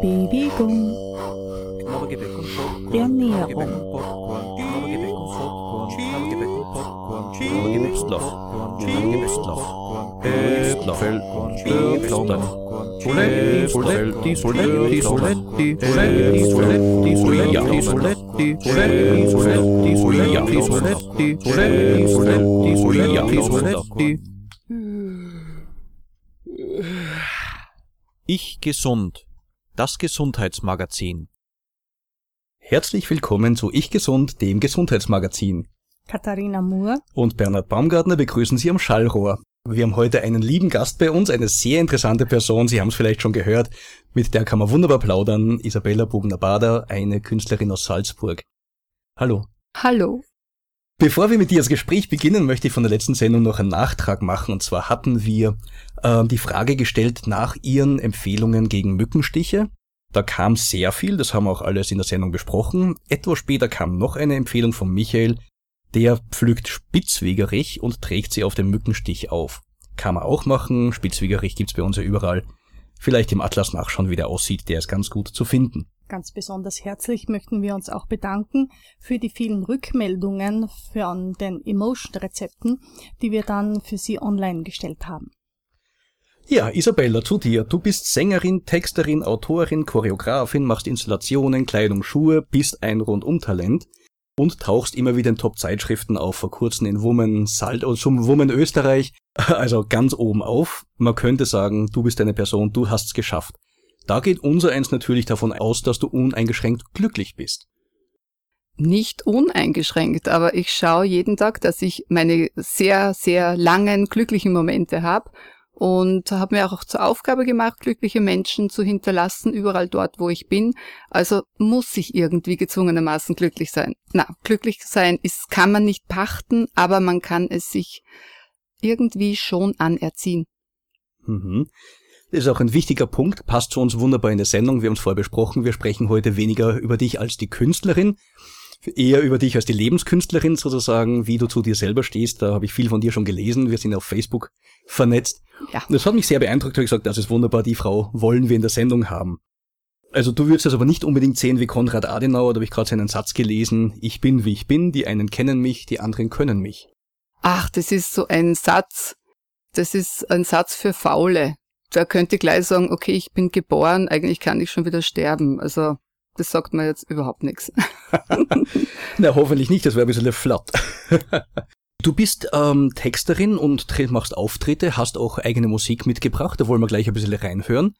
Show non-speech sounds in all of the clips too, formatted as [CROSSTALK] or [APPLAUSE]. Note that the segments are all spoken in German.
Baby con. Yummy Ich gesund. Das Gesundheitsmagazin. Herzlich willkommen zu Ich Gesund, dem Gesundheitsmagazin. Katharina Moore. Und Bernhard Baumgartner begrüßen Sie am Schallrohr. Wir haben heute einen lieben Gast bei uns, eine sehr interessante Person, Sie haben es vielleicht schon gehört, mit der kann man wunderbar plaudern, Isabella Bugner-Bader, eine Künstlerin aus Salzburg. Hallo. Hallo. Bevor wir mit dir das Gespräch beginnen, möchte ich von der letzten Sendung noch einen Nachtrag machen. Und zwar hatten wir äh, die Frage gestellt nach Ihren Empfehlungen gegen Mückenstiche. Da kam sehr viel, das haben wir auch alles in der Sendung besprochen. Etwas später kam noch eine Empfehlung von Michael, der pflückt Spitzwegerich und trägt sie auf den Mückenstich auf. Kann man auch machen, Spitzwegerich gibt's bei uns ja überall. Vielleicht im Atlas nachschauen, wie der aussieht, der ist ganz gut zu finden. Ganz besonders herzlich möchten wir uns auch bedanken für die vielen Rückmeldungen von den Emotion-Rezepten, die wir dann für Sie online gestellt haben. Ja, Isabella, zu dir. Du bist Sängerin, Texterin, Autorin, Choreografin, machst Installationen, Kleidung, Schuhe, bist ein Rundumtalent und tauchst immer wieder in Top-Zeitschriften auf, vor kurzem in Woman Salt oder zum Woman Österreich, also ganz oben auf. Man könnte sagen, du bist eine Person, du hast's geschafft. Da geht unser eins natürlich davon aus, dass du uneingeschränkt glücklich bist. Nicht uneingeschränkt, aber ich schaue jeden Tag, dass ich meine sehr, sehr langen glücklichen Momente habe und habe mir auch zur Aufgabe gemacht, glückliche Menschen zu hinterlassen, überall dort, wo ich bin. Also muss ich irgendwie gezwungenermaßen glücklich sein. Na, glücklich sein ist, kann man nicht pachten, aber man kann es sich irgendwie schon anerziehen. Mhm. Das ist auch ein wichtiger Punkt, passt zu uns wunderbar in der Sendung. Wir haben es vorher besprochen, wir sprechen heute weniger über dich als die Künstlerin, eher über dich als die Lebenskünstlerin sozusagen, wie du zu dir selber stehst. Da habe ich viel von dir schon gelesen. Wir sind auf Facebook vernetzt. Ja. Das hat mich sehr beeindruckt. Ich gesagt, das ist wunderbar, die Frau wollen wir in der Sendung haben. Also du würdest das aber nicht unbedingt sehen wie Konrad Adenauer, da habe ich gerade seinen Satz gelesen, ich bin wie ich bin, die einen kennen mich, die anderen können mich. Ach, das ist so ein Satz, das ist ein Satz für Faule. Da könnte gleich sagen, okay, ich bin geboren, eigentlich kann ich schon wieder sterben. Also das sagt mir jetzt überhaupt nichts. [LAUGHS] Na, hoffentlich nicht, das wäre ein bisschen flatt. [LAUGHS] Du bist ähm, Texterin und machst Auftritte, hast auch eigene Musik mitgebracht, da wollen wir gleich ein bisschen reinhören.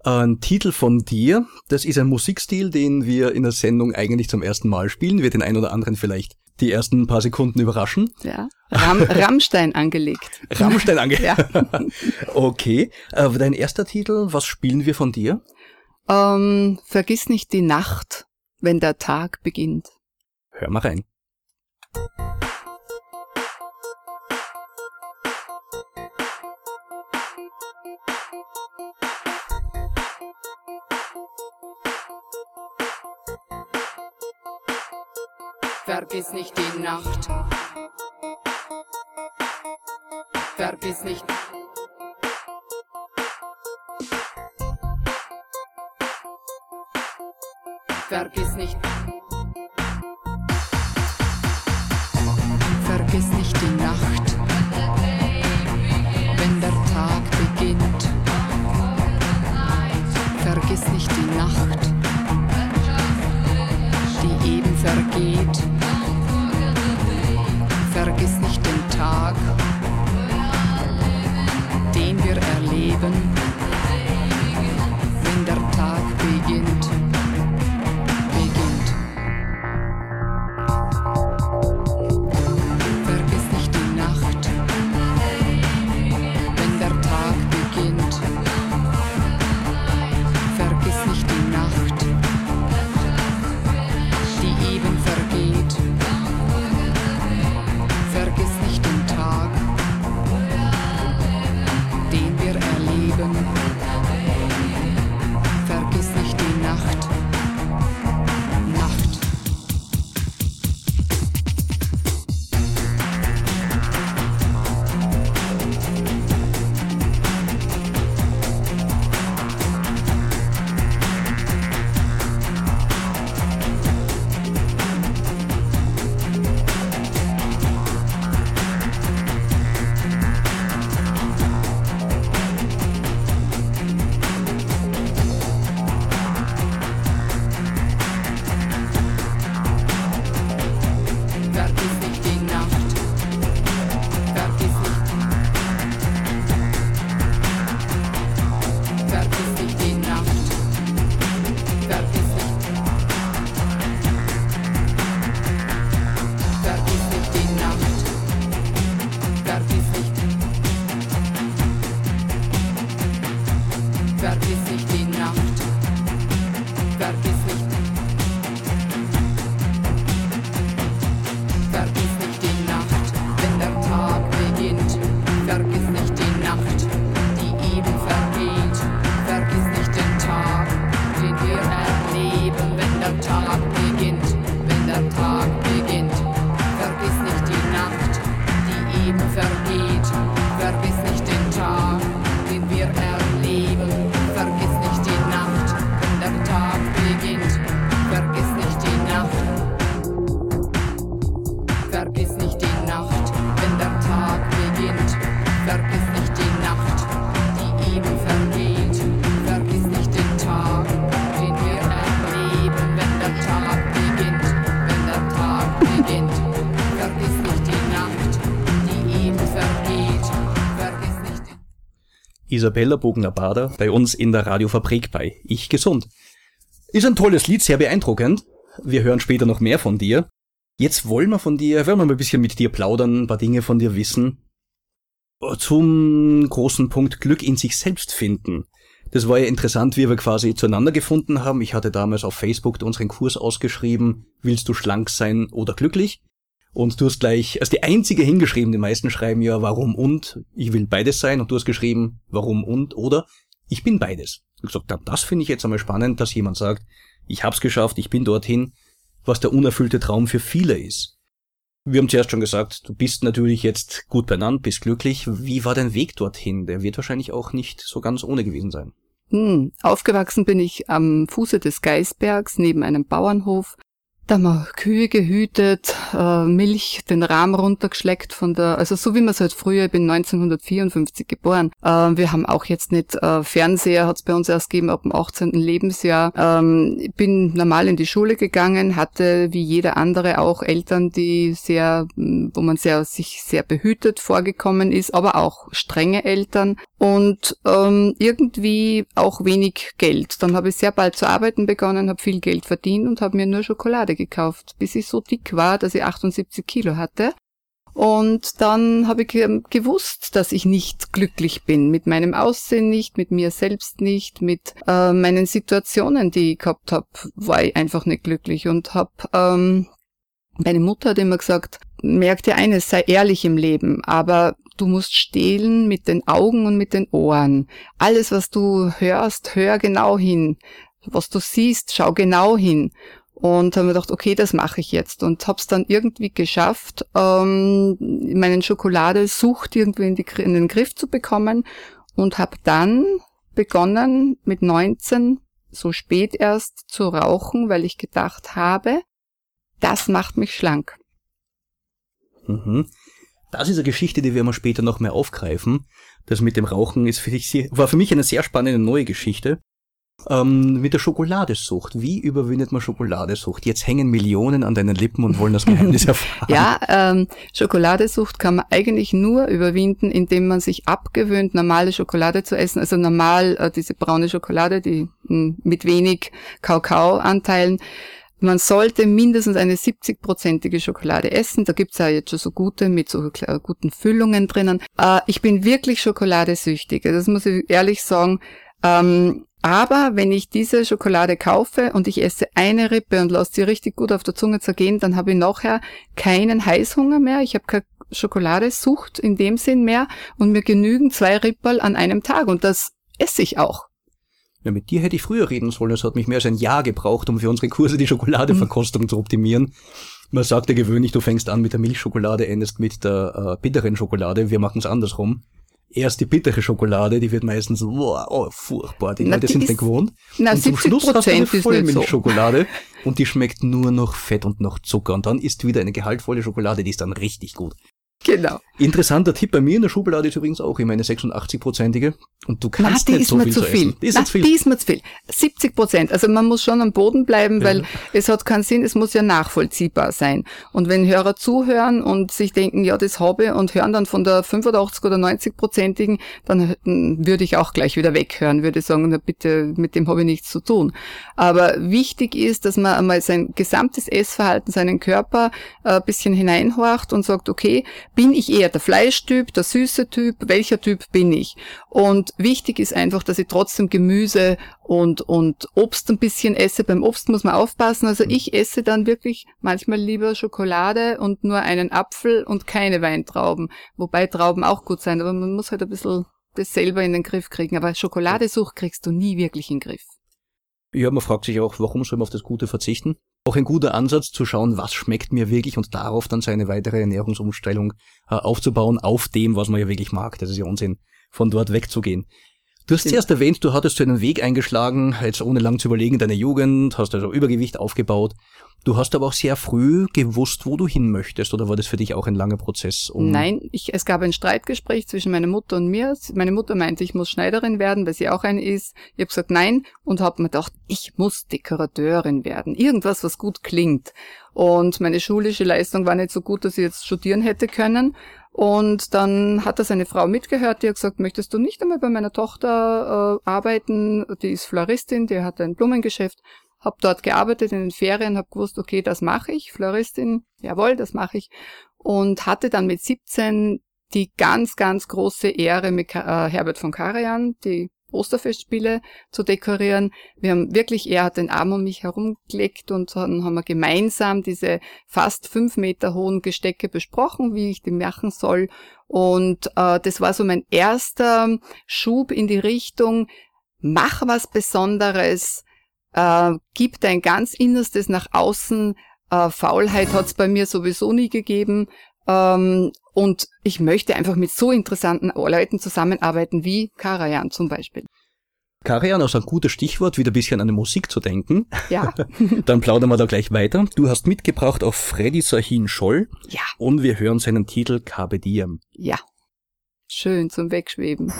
Ein Titel von dir, das ist ein Musikstil, den wir in der Sendung eigentlich zum ersten Mal spielen, wird den einen oder anderen vielleicht die ersten paar Sekunden überraschen. Ja, Ram [LAUGHS] Rammstein angelegt. Rammstein angelegt. Ja. [LAUGHS] okay, äh, dein erster Titel, was spielen wir von dir? Ähm, vergiss nicht die Nacht, wenn der Tag beginnt. Hör mal rein. Vergiss nicht die Nacht. Vergiss nicht. Vergiss nicht. Vergiss nicht die Nacht, wenn der Tag beginnt. Vergiss nicht die Nacht, Isabella Bogner-Bader bei uns in der Radiofabrik bei Ich Gesund. Ist ein tolles Lied, sehr beeindruckend. Wir hören später noch mehr von dir. Jetzt wollen wir von dir, wollen wir mal ein bisschen mit dir plaudern, ein paar Dinge von dir wissen. Zum großen Punkt Glück in sich selbst finden. Das war ja interessant, wie wir quasi zueinander gefunden haben. Ich hatte damals auf Facebook unseren Kurs ausgeschrieben, willst du schlank sein oder glücklich? Und du hast gleich als die einzige hingeschrieben, die meisten schreiben ja warum und, ich will beides sein und du hast geschrieben warum und oder ich bin beides. Ich gesagt, das finde ich jetzt einmal spannend, dass jemand sagt, ich hab's geschafft, ich bin dorthin, was der unerfüllte Traum für viele ist. Wir haben zuerst schon gesagt, du bist natürlich jetzt gut benannt, bist glücklich. Wie war dein Weg dorthin? Der wird wahrscheinlich auch nicht so ganz ohne gewesen sein. Hm, aufgewachsen bin ich am Fuße des Geisbergs neben einem Bauernhof. Da haben wir Kühe gehütet, äh, Milch den Rahmen runtergeschleckt von der, also so wie man es halt früher, ich bin 1954 geboren. Äh, wir haben auch jetzt nicht äh, Fernseher, hat es bei uns erst gegeben ab dem 18. Lebensjahr. Ähm, ich bin normal in die Schule gegangen, hatte wie jeder andere auch Eltern, die sehr, wo man sehr, sich sehr behütet vorgekommen ist, aber auch strenge Eltern und ähm, irgendwie auch wenig Geld. Dann habe ich sehr bald zu arbeiten begonnen, habe viel Geld verdient und habe mir nur Schokolade gekauft, bis ich so dick war, dass ich 78 Kilo hatte. Und dann habe ich gewusst, dass ich nicht glücklich bin. Mit meinem Aussehen nicht, mit mir selbst nicht, mit äh, meinen Situationen, die ich gehabt habe, war ich einfach nicht glücklich und habe ähm, meine Mutter hat immer gesagt, merk dir eines, sei ehrlich im Leben, aber du musst stehlen mit den Augen und mit den Ohren. Alles, was du hörst, hör genau hin. Was du siehst, schau genau hin. Und habe mir gedacht, okay, das mache ich jetzt. Und habe es dann irgendwie geschafft, ähm, meinen Schokoladesucht irgendwie in, die, in den Griff zu bekommen. Und habe dann begonnen, mit 19 so spät erst zu rauchen, weil ich gedacht habe, das macht mich schlank. Mhm. Das ist eine Geschichte, die wir mal später noch mehr aufgreifen. Das mit dem Rauchen ist für dich, war für mich eine sehr spannende neue Geschichte. Ähm, mit der Schokoladesucht. Wie überwindet man Schokoladesucht? Jetzt hängen Millionen an deinen Lippen und wollen das Geheimnis [LAUGHS] erfahren. ja, ähm, Schokoladesucht kann man eigentlich nur überwinden, indem man sich abgewöhnt, normale Schokolade zu essen. Also normal äh, diese braune Schokolade, die mh, hm, mit wenig Kakaoanteilen. Man sollte mindestens eine 70-prozentige Schokolade essen. Da gibt's ja jetzt schon so gute mit so guten Füllungen drinnen. Äh, ich bin wirklich schokoladesüchtig. Das muss ich ehrlich sagen. Ähm, aber wenn ich diese Schokolade kaufe und ich esse eine Rippe und lasse sie richtig gut auf der Zunge zergehen, dann habe ich nachher keinen Heißhunger mehr. Ich habe keine Schokoladesucht in dem Sinn mehr und mir genügen zwei Rippel an einem Tag und das esse ich auch. Ja, mit dir hätte ich früher reden sollen. Es hat mich mehr als ein Jahr gebraucht, um für unsere Kurse die Schokoladeverkostung mhm. zu optimieren. Man sagt ja gewöhnlich, du fängst an mit der Milchschokolade, endest mit der äh, bitteren Schokolade. Wir machen es andersrum erst die bittere Schokolade, die wird meistens, wow, oh, furchtbar, die na, Leute die sind nicht gewohnt. Na, und zum Schluss hast du eine Vollmilchschokolade so. [LAUGHS] und die schmeckt nur noch Fett und noch Zucker und dann ist wieder eine gehaltvolle Schokolade, die ist dann richtig gut. Genau. Interessanter Tipp bei mir in der Schublade ist übrigens auch immer eine 86-prozentige. Und du kannst Na, nicht so viel zu viel. Die ist, Na, zu viel. die ist mir zu viel. 70 Prozent. Also man muss schon am Boden bleiben, weil ja. es hat keinen Sinn, es muss ja nachvollziehbar sein. Und wenn Hörer zuhören und sich denken, ja, das habe ich, und hören dann von der 85 oder 90-prozentigen, dann würde ich auch gleich wieder weghören, würde sagen, na bitte, mit dem habe ich nichts zu tun. Aber wichtig ist, dass man einmal sein gesamtes Essverhalten, seinen Körper äh, ein bisschen hineinhorcht und sagt, okay, bin ich eher der Fleischtyp, der süße Typ, welcher Typ bin ich? Und wichtig ist einfach, dass ich trotzdem Gemüse und, und Obst ein bisschen esse. Beim Obst muss man aufpassen. Also ich esse dann wirklich manchmal lieber Schokolade und nur einen Apfel und keine Weintrauben. Wobei Trauben auch gut sein, aber man muss halt ein bisschen das selber in den Griff kriegen. Aber Schokoladesucht kriegst du nie wirklich in den Griff. Ja, man fragt sich auch, warum soll man auf das Gute verzichten? Auch ein guter Ansatz zu schauen, was schmeckt mir wirklich und darauf dann seine weitere Ernährungsumstellung äh, aufzubauen, auf dem, was man ja wirklich mag. Das ist ja Unsinn, von dort wegzugehen. Du hast zuerst erwähnt, du hattest so einen Weg eingeschlagen, jetzt ohne lang zu überlegen, deine Jugend, hast also Übergewicht aufgebaut. Du hast aber auch sehr früh gewusst, wo du hin möchtest, oder war das für dich auch ein langer Prozess? Um Nein, ich, es gab ein Streitgespräch zwischen meiner Mutter und mir. Meine Mutter meinte, ich muss Schneiderin werden, weil sie auch eine ist. Ich habe gesagt nein und habe mir gedacht, ich muss Dekorateurin werden. Irgendwas, was gut klingt. Und meine schulische Leistung war nicht so gut, dass ich jetzt studieren hätte können. Und dann hat da seine Frau mitgehört, die hat gesagt, möchtest du nicht einmal bei meiner Tochter äh, arbeiten? Die ist Floristin, die hat ein Blumengeschäft. Hab dort gearbeitet in den Ferien, hab gewusst, okay, das mache ich. Floristin, jawohl, das mache ich. Und hatte dann mit 17 die ganz, ganz große Ehre, mit äh, Herbert von Karajan die Osterfestspiele zu dekorieren. Wir haben wirklich, er hat den Arm um mich herumgelegt und dann haben wir gemeinsam diese fast fünf Meter hohen Gestecke besprochen, wie ich die machen soll. Und äh, das war so mein erster Schub in die Richtung, mach was Besonderes, äh, gib dein ganz Innerstes nach außen. Äh, Faulheit hat es bei mir sowieso nie gegeben. Ähm, und ich möchte einfach mit so interessanten Leuten zusammenarbeiten wie Karajan zum Beispiel. Karajan, also ein gutes Stichwort, wieder ein bisschen an die Musik zu denken. Ja. [LAUGHS] Dann plaudern wir da gleich weiter. Du hast mitgebracht auf Freddy Sahin Scholl. Ja. Und wir hören seinen Titel Carpe Diem. Ja. Schön zum Wegschweben.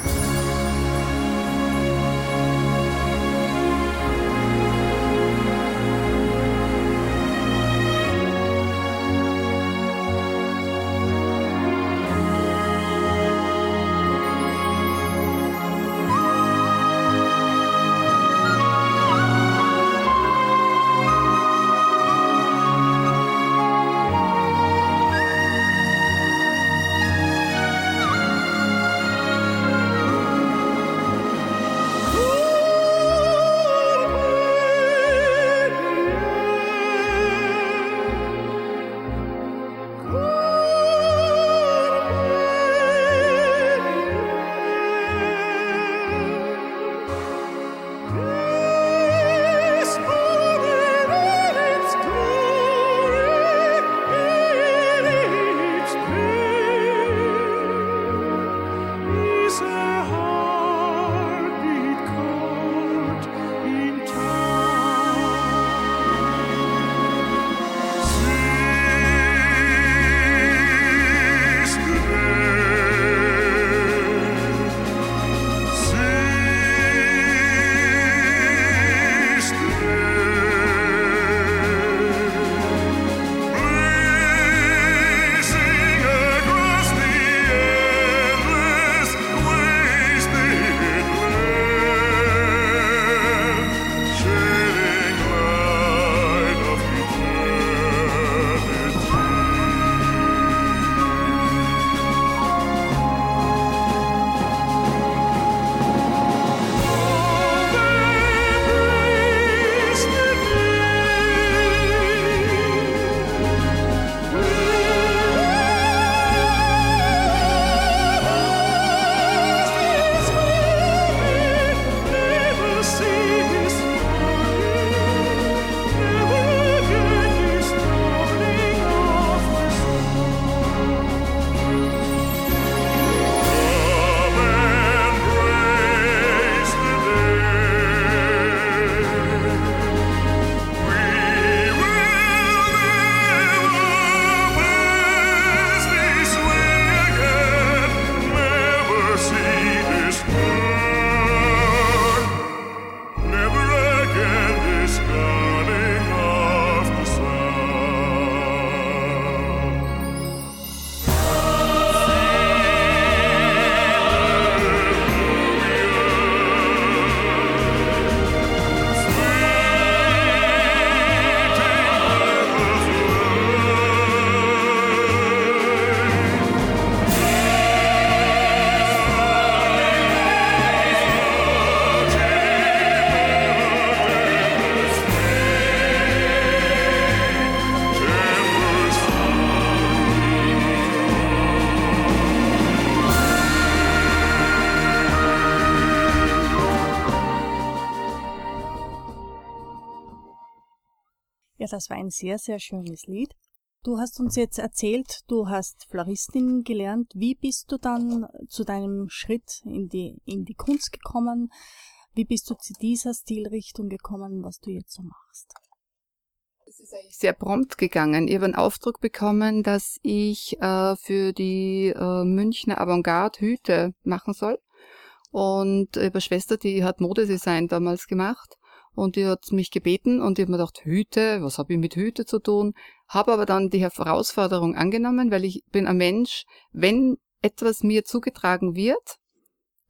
Das war ein sehr, sehr schönes Lied. Du hast uns jetzt erzählt, du hast Floristin gelernt. Wie bist du dann zu deinem Schritt in die, in die Kunst gekommen? Wie bist du zu dieser Stilrichtung gekommen, was du jetzt so machst? Es ist eigentlich sehr prompt gegangen. Ich habe einen Auftrag bekommen, dass ich äh, für die äh, Münchner Avantgarde Hüte machen soll. Und habe eine Schwester, die hat Modedesign damals gemacht. Und die hat mich gebeten und ich habe mir gedacht, Hüte, was habe ich mit Hüte zu tun? Habe aber dann die Herausforderung angenommen, weil ich bin ein Mensch, wenn etwas mir zugetragen wird,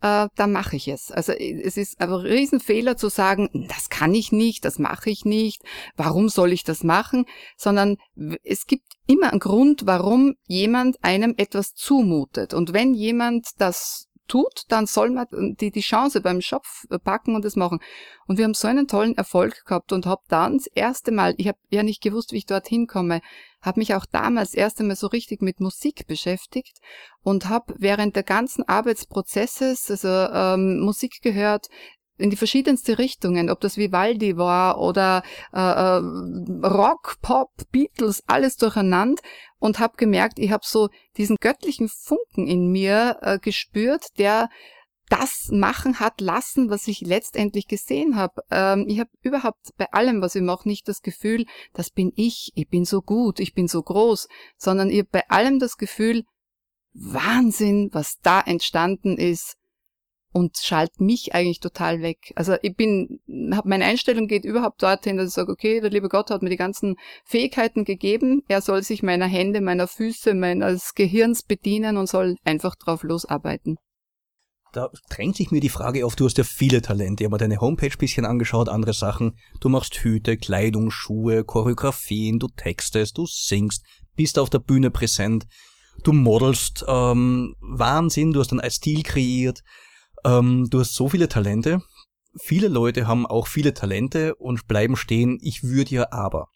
äh, dann mache ich es. Also äh, es ist ein Riesenfehler zu sagen, das kann ich nicht, das mache ich nicht, warum soll ich das machen, sondern es gibt immer einen Grund, warum jemand einem etwas zumutet. Und wenn jemand das tut, dann soll man die, die Chance beim Schopf packen und das machen. Und wir haben so einen tollen Erfolg gehabt und habe dann das erste Mal, ich habe ja nicht gewusst, wie ich dorthin komme, habe mich auch damals das erste Mal so richtig mit Musik beschäftigt und habe während der ganzen Arbeitsprozesses also ähm, Musik gehört, in die verschiedenste Richtungen, ob das Vivaldi war oder äh, äh, Rock, Pop, Beatles, alles durcheinander und habe gemerkt, ich habe so diesen göttlichen Funken in mir äh, gespürt, der das machen hat lassen, was ich letztendlich gesehen habe. Ähm, ich habe überhaupt bei allem, was ich mache, nicht das Gefühl, das bin ich, ich bin so gut, ich bin so groß, sondern habe bei allem das Gefühl, Wahnsinn, was da entstanden ist und schalt mich eigentlich total weg. Also ich bin, hab, meine Einstellung geht überhaupt dorthin, dass ich sage, okay, der liebe Gott hat mir die ganzen Fähigkeiten gegeben, er soll sich meiner Hände, meiner Füße, meines Gehirns bedienen und soll einfach drauf losarbeiten. Da drängt sich mir die Frage auf, du hast ja viele Talente. Ich habe mir deine Homepage bisschen angeschaut, andere Sachen. Du machst Hüte, Kleidung, Schuhe, Choreografien, du textest, du singst, bist auf der Bühne präsent, du modelst, ähm, Wahnsinn, du hast einen Stil kreiert. Ähm, du hast so viele Talente. Viele Leute haben auch viele Talente und bleiben stehen, ich würde ja aber.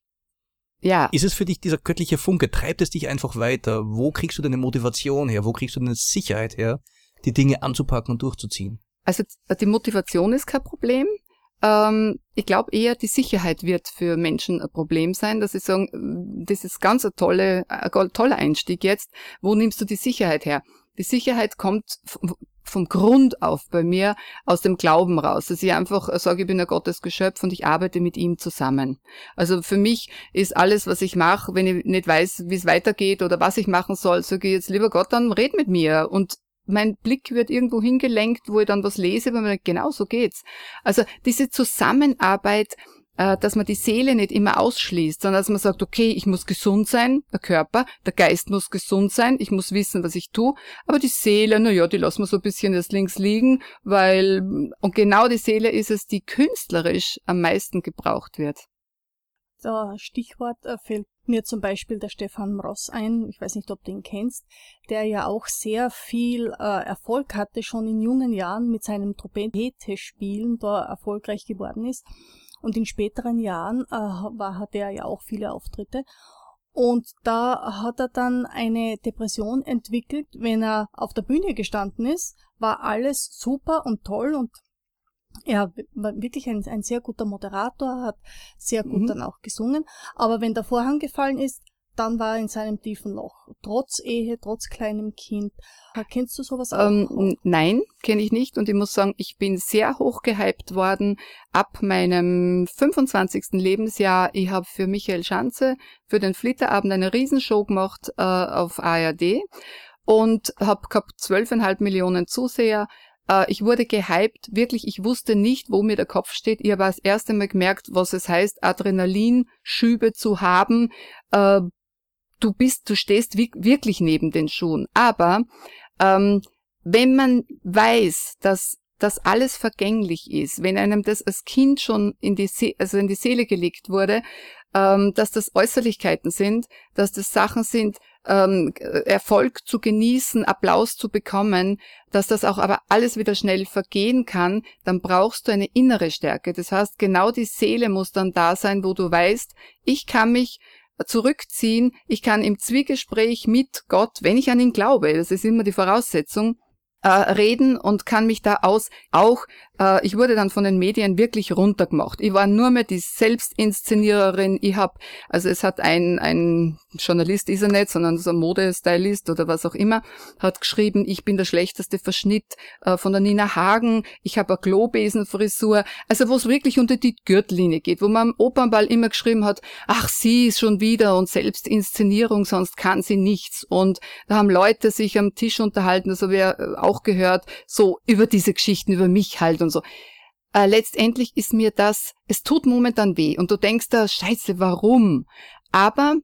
Ja. Ist es für dich dieser göttliche Funke? Treibt es dich einfach weiter? Wo kriegst du deine Motivation her? Wo kriegst du deine Sicherheit her, die Dinge anzupacken und durchzuziehen? Also die Motivation ist kein Problem. Ähm, ich glaube eher, die Sicherheit wird für Menschen ein Problem sein, dass sie sagen, das ist ganz ein, tolle, ein toller Einstieg jetzt. Wo nimmst du die Sicherheit her? Die Sicherheit kommt vom Grund auf bei mir aus dem Glauben raus, dass ich einfach sage, ich bin ein Gottesgeschöpf und ich arbeite mit ihm zusammen. Also für mich ist alles, was ich mache, wenn ich nicht weiß, wie es weitergeht oder was ich machen soll, sage ich jetzt, lieber Gott, dann red mit mir und mein Blick wird irgendwo hingelenkt, wo ich dann was lese, weil mir genau so geht's. Also diese Zusammenarbeit dass man die Seele nicht immer ausschließt, sondern dass man sagt, okay, ich muss gesund sein, der Körper, der Geist muss gesund sein, ich muss wissen, was ich tue, aber die Seele, na ja, die lassen wir so ein bisschen das links liegen, weil, und genau die Seele ist es, die künstlerisch am meisten gebraucht wird. Da Stichwort äh, fällt mir zum Beispiel der Stefan Ross ein, ich weiß nicht, ob du ihn kennst, der ja auch sehr viel äh, Erfolg hatte, schon in jungen Jahren mit seinem Trompete-Spielen da erfolgreich geworden ist. Und in späteren Jahren äh, war, hatte er ja auch viele Auftritte. Und da hat er dann eine Depression entwickelt, wenn er auf der Bühne gestanden ist, war alles super und toll und er war wirklich ein, ein sehr guter Moderator, hat sehr gut mhm. dann auch gesungen. Aber wenn der Vorhang gefallen ist, dann war er in seinem tiefen Loch. Trotz Ehe, trotz kleinem Kind. Kennst du sowas auch? Ähm, nein, kenne ich nicht. Und ich muss sagen, ich bin sehr hoch gehypt worden ab meinem 25. Lebensjahr. Ich habe für Michael Schanze für den Flitterabend eine Riesenshow gemacht äh, auf ARD und habe gehabt zwölfeinhalb Millionen Zuseher. Äh, ich wurde gehypt, wirklich, ich wusste nicht, wo mir der Kopf steht. Ich habe das erste Mal gemerkt, was es heißt, Adrenalinschübe zu haben, äh, du bist, du stehst wirklich neben den Schuhen. Aber ähm, wenn man weiß, dass das alles vergänglich ist, wenn einem das als Kind schon in die, See also in die Seele gelegt wurde, ähm, dass das Äußerlichkeiten sind, dass das Sachen sind, ähm, Erfolg zu genießen, Applaus zu bekommen, dass das auch aber alles wieder schnell vergehen kann, dann brauchst du eine innere Stärke. Das heißt, genau die Seele muss dann da sein, wo du weißt, ich kann mich zurückziehen. Ich kann im Zwiegespräch mit Gott, wenn ich an ihn glaube, das ist immer die Voraussetzung, äh, reden und kann mich da aus auch äh, ich wurde dann von den Medien wirklich runtergemacht. Ich war nur mehr die Selbstinszeniererin. Ich habe, also es hat ein, ein Journalist ist er nicht, sondern so ein Modestylist oder was auch immer, hat geschrieben, ich bin der schlechteste Verschnitt äh, von der Nina Hagen, ich habe eine Klobesenfrisur, also wo es wirklich unter die Gürtellinie geht, wo man am Opernball immer geschrieben hat, ach, sie ist schon wieder und Selbstinszenierung, sonst kann sie nichts. Und da haben Leute sich am Tisch unterhalten, das habe ich auch gehört, so über diese Geschichten über mich halt und so. äh, letztendlich ist mir das, es tut momentan weh und du denkst da, scheiße, warum? Aber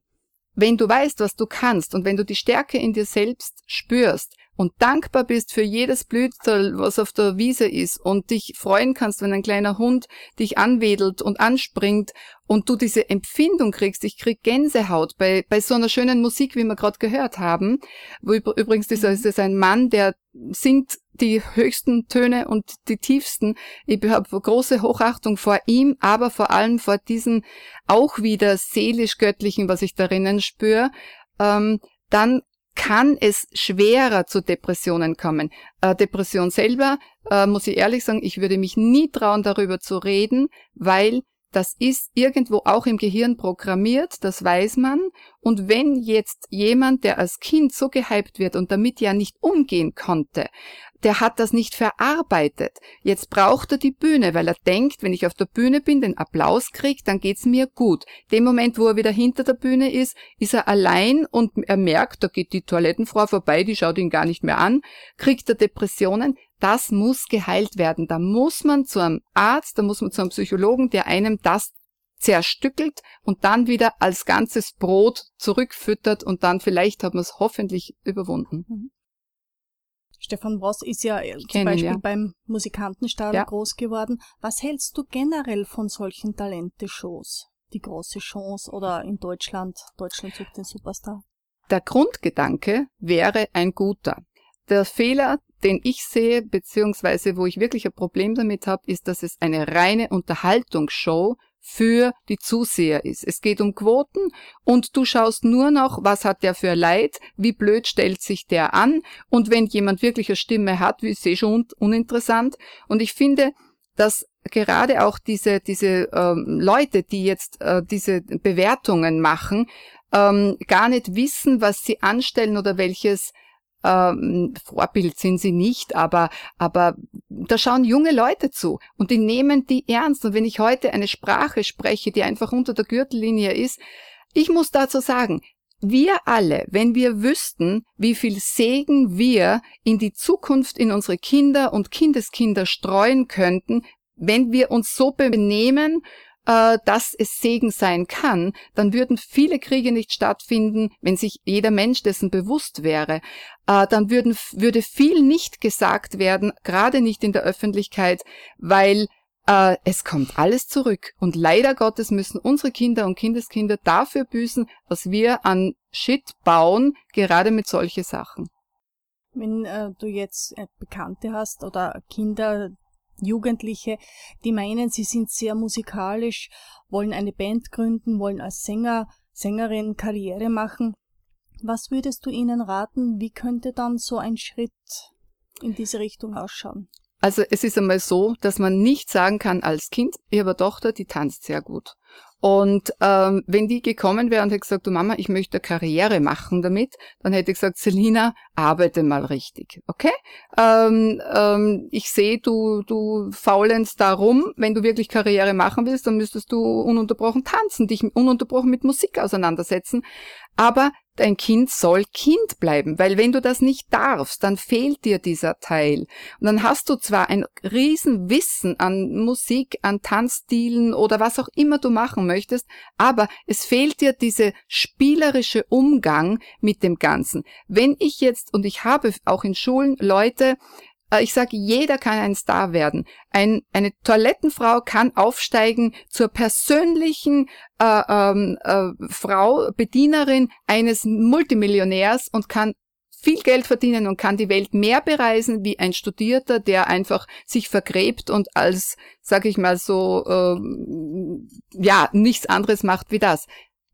wenn du weißt, was du kannst und wenn du die Stärke in dir selbst spürst und dankbar bist für jedes Blütel, was auf der Wiese ist und dich freuen kannst, wenn ein kleiner Hund dich anwedelt und anspringt und du diese Empfindung kriegst, ich krieg Gänsehaut bei, bei so einer schönen Musik, wie wir gerade gehört haben, wo übrigens dieser ist es ein Mann, der singt die höchsten Töne und die tiefsten. Ich habe große Hochachtung vor ihm, aber vor allem vor diesem auch wieder seelisch-göttlichen, was ich darinnen spüre. Ähm, dann kann es schwerer zu Depressionen kommen. Äh, Depression selber, äh, muss ich ehrlich sagen, ich würde mich nie trauen, darüber zu reden, weil das ist irgendwo auch im Gehirn programmiert, das weiß man. Und wenn jetzt jemand, der als Kind so gehypt wird und damit ja nicht umgehen konnte, der hat das nicht verarbeitet. Jetzt braucht er die Bühne, weil er denkt, wenn ich auf der Bühne bin, den Applaus krieg, dann geht's mir gut. Dem Moment, wo er wieder hinter der Bühne ist, ist er allein und er merkt, da geht die Toilettenfrau vorbei, die schaut ihn gar nicht mehr an, kriegt er Depressionen. Das muss geheilt werden. Da muss man zu einem Arzt, da muss man zu einem Psychologen, der einem das zerstückelt und dann wieder als ganzes Brot zurückfüttert und dann vielleicht hat man es hoffentlich überwunden. Mhm. Stefan Bross ist ja äh, zum Beispiel ja. beim Musikantenstadel Ja. groß geworden. Was hältst du generell von solchen Talente-Shows? Die große Chance oder in Deutschland, Deutschland sucht den Superstar. Der Grundgedanke wäre ein guter. Der Fehler, den ich sehe, beziehungsweise wo ich wirklich ein Problem damit habe, ist, dass es eine reine Unterhaltungsshow für die Zuseher ist. Es geht um Quoten und du schaust nur noch, was hat der für Leid, wie blöd stellt sich der an und wenn jemand wirklich eine Stimme hat, wie ist eh schon un- uninteressant. Und ich finde, dass gerade auch diese, diese ähm, Leute, die jetzt äh, diese Bewertungen machen, ähm, gar nicht wissen, was sie anstellen oder welches ähm, Vorbild sind sie nicht, aber, aber da schauen junge Leute zu und die nehmen die ernst. Und wenn ich heute eine Sprache spreche, die einfach unter der Gürtellinie ist, ich muss dazu sagen, wir alle, wenn wir wüssten, wie viel Segen wir in die Zukunft in unsere Kinder und Kindeskinder streuen könnten, wenn wir uns so benehmen, äh, dass es Segen sein kann, dann würden viele Kriege nicht stattfinden, wenn sich jeder Mensch dessen bewusst wäre. Äh, Dann würden, würde viel nicht gesagt werden, gerade nicht in der Öffentlichkeit, weil äh, es kommt alles zurück. Und leider Gottes müssen unsere Kinder und Kindeskinder dafür büßen, was wir an Shit bauen, gerade mit solche Sachen. Wenn äh, du jetzt äh, Bekannte hast oder Kinder, Jugendliche, die meinen, sie sind sehr musikalisch, wollen eine Band gründen, wollen als Sänger, Sängerin Karriere machen, was würdest du ihnen raten? Wie könnte dann so ein Schritt in diese Richtung ausschauen? Also es ist einmal so, dass man nicht sagen kann als Kind, ich habe eine Tochter, die tanzt sehr gut. Und ähm, wenn die gekommen wäre und hätte gesagt, du Mama, ich möchte Karriere machen damit, dann hätte ich gesagt, Selina, arbeite mal richtig, okay? Ähm, ähm, ich sehe, du, du faulenst da rum. Wenn du wirklich Karriere machen willst, dann müsstest du ununterbrochen tanzen, dich ununterbrochen mit Musik auseinandersetzen. Aber dein Kind soll Kind bleiben, weil wenn du das nicht darfst, dann fehlt dir dieser Teil. Und dann hast du zwar ein Riesenwissen an Musik, an Tanzstilen oder was auch immer du machen möchtest, aber es fehlt dir diese spielerische Umgang mit dem Ganzen. Wenn ich jetzt, und ich habe auch in Schulen Leute, ich sage, jeder kann ein Star werden. Ein, eine Toilettenfrau kann aufsteigen zur persönlichen äh, ähm, äh, Frau, Bedienerin eines Multimillionärs und kann viel Geld verdienen und kann die Welt mehr bereisen wie ein Studierter, der einfach sich vergräbt und als, sag ich mal so, ähm, ja, nichts anderes macht wie das.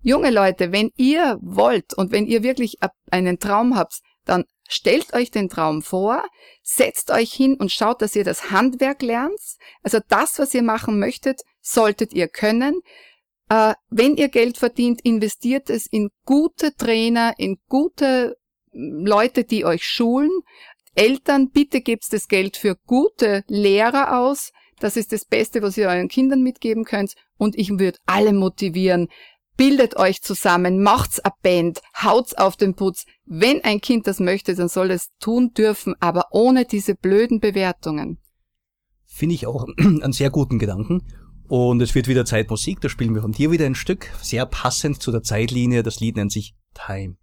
Junge Leute, wenn ihr wollt und wenn ihr wirklich einen Traum habt, dann stellt euch den Traum vor, setzt euch hin und schaut, dass ihr das Handwerk lernt. Also das, was ihr machen möchtet, solltet ihr können. Äh, wenn ihr Geld verdient, investiert es in gute Trainer, in gute Leute, die euch schulen. Eltern, bitte gebt das Geld für gute Lehrer aus. Das ist das Beste, was ihr euren Kindern mitgeben könnt. Und ich würde alle motivieren, bildet euch zusammen, macht's a Band, haut's auf den Putz. Wenn ein Kind das möchte, dann soll es tun dürfen, aber ohne diese blöden Bewertungen. Finde ich auch [CLEARS THROAT] einen sehr guten Gedanken. Und es wird wieder Zeit Musik, da spielen wir von dir wieder ein Stück, sehr passend zu der Zeitlinie. Das Lied nennt sich Time.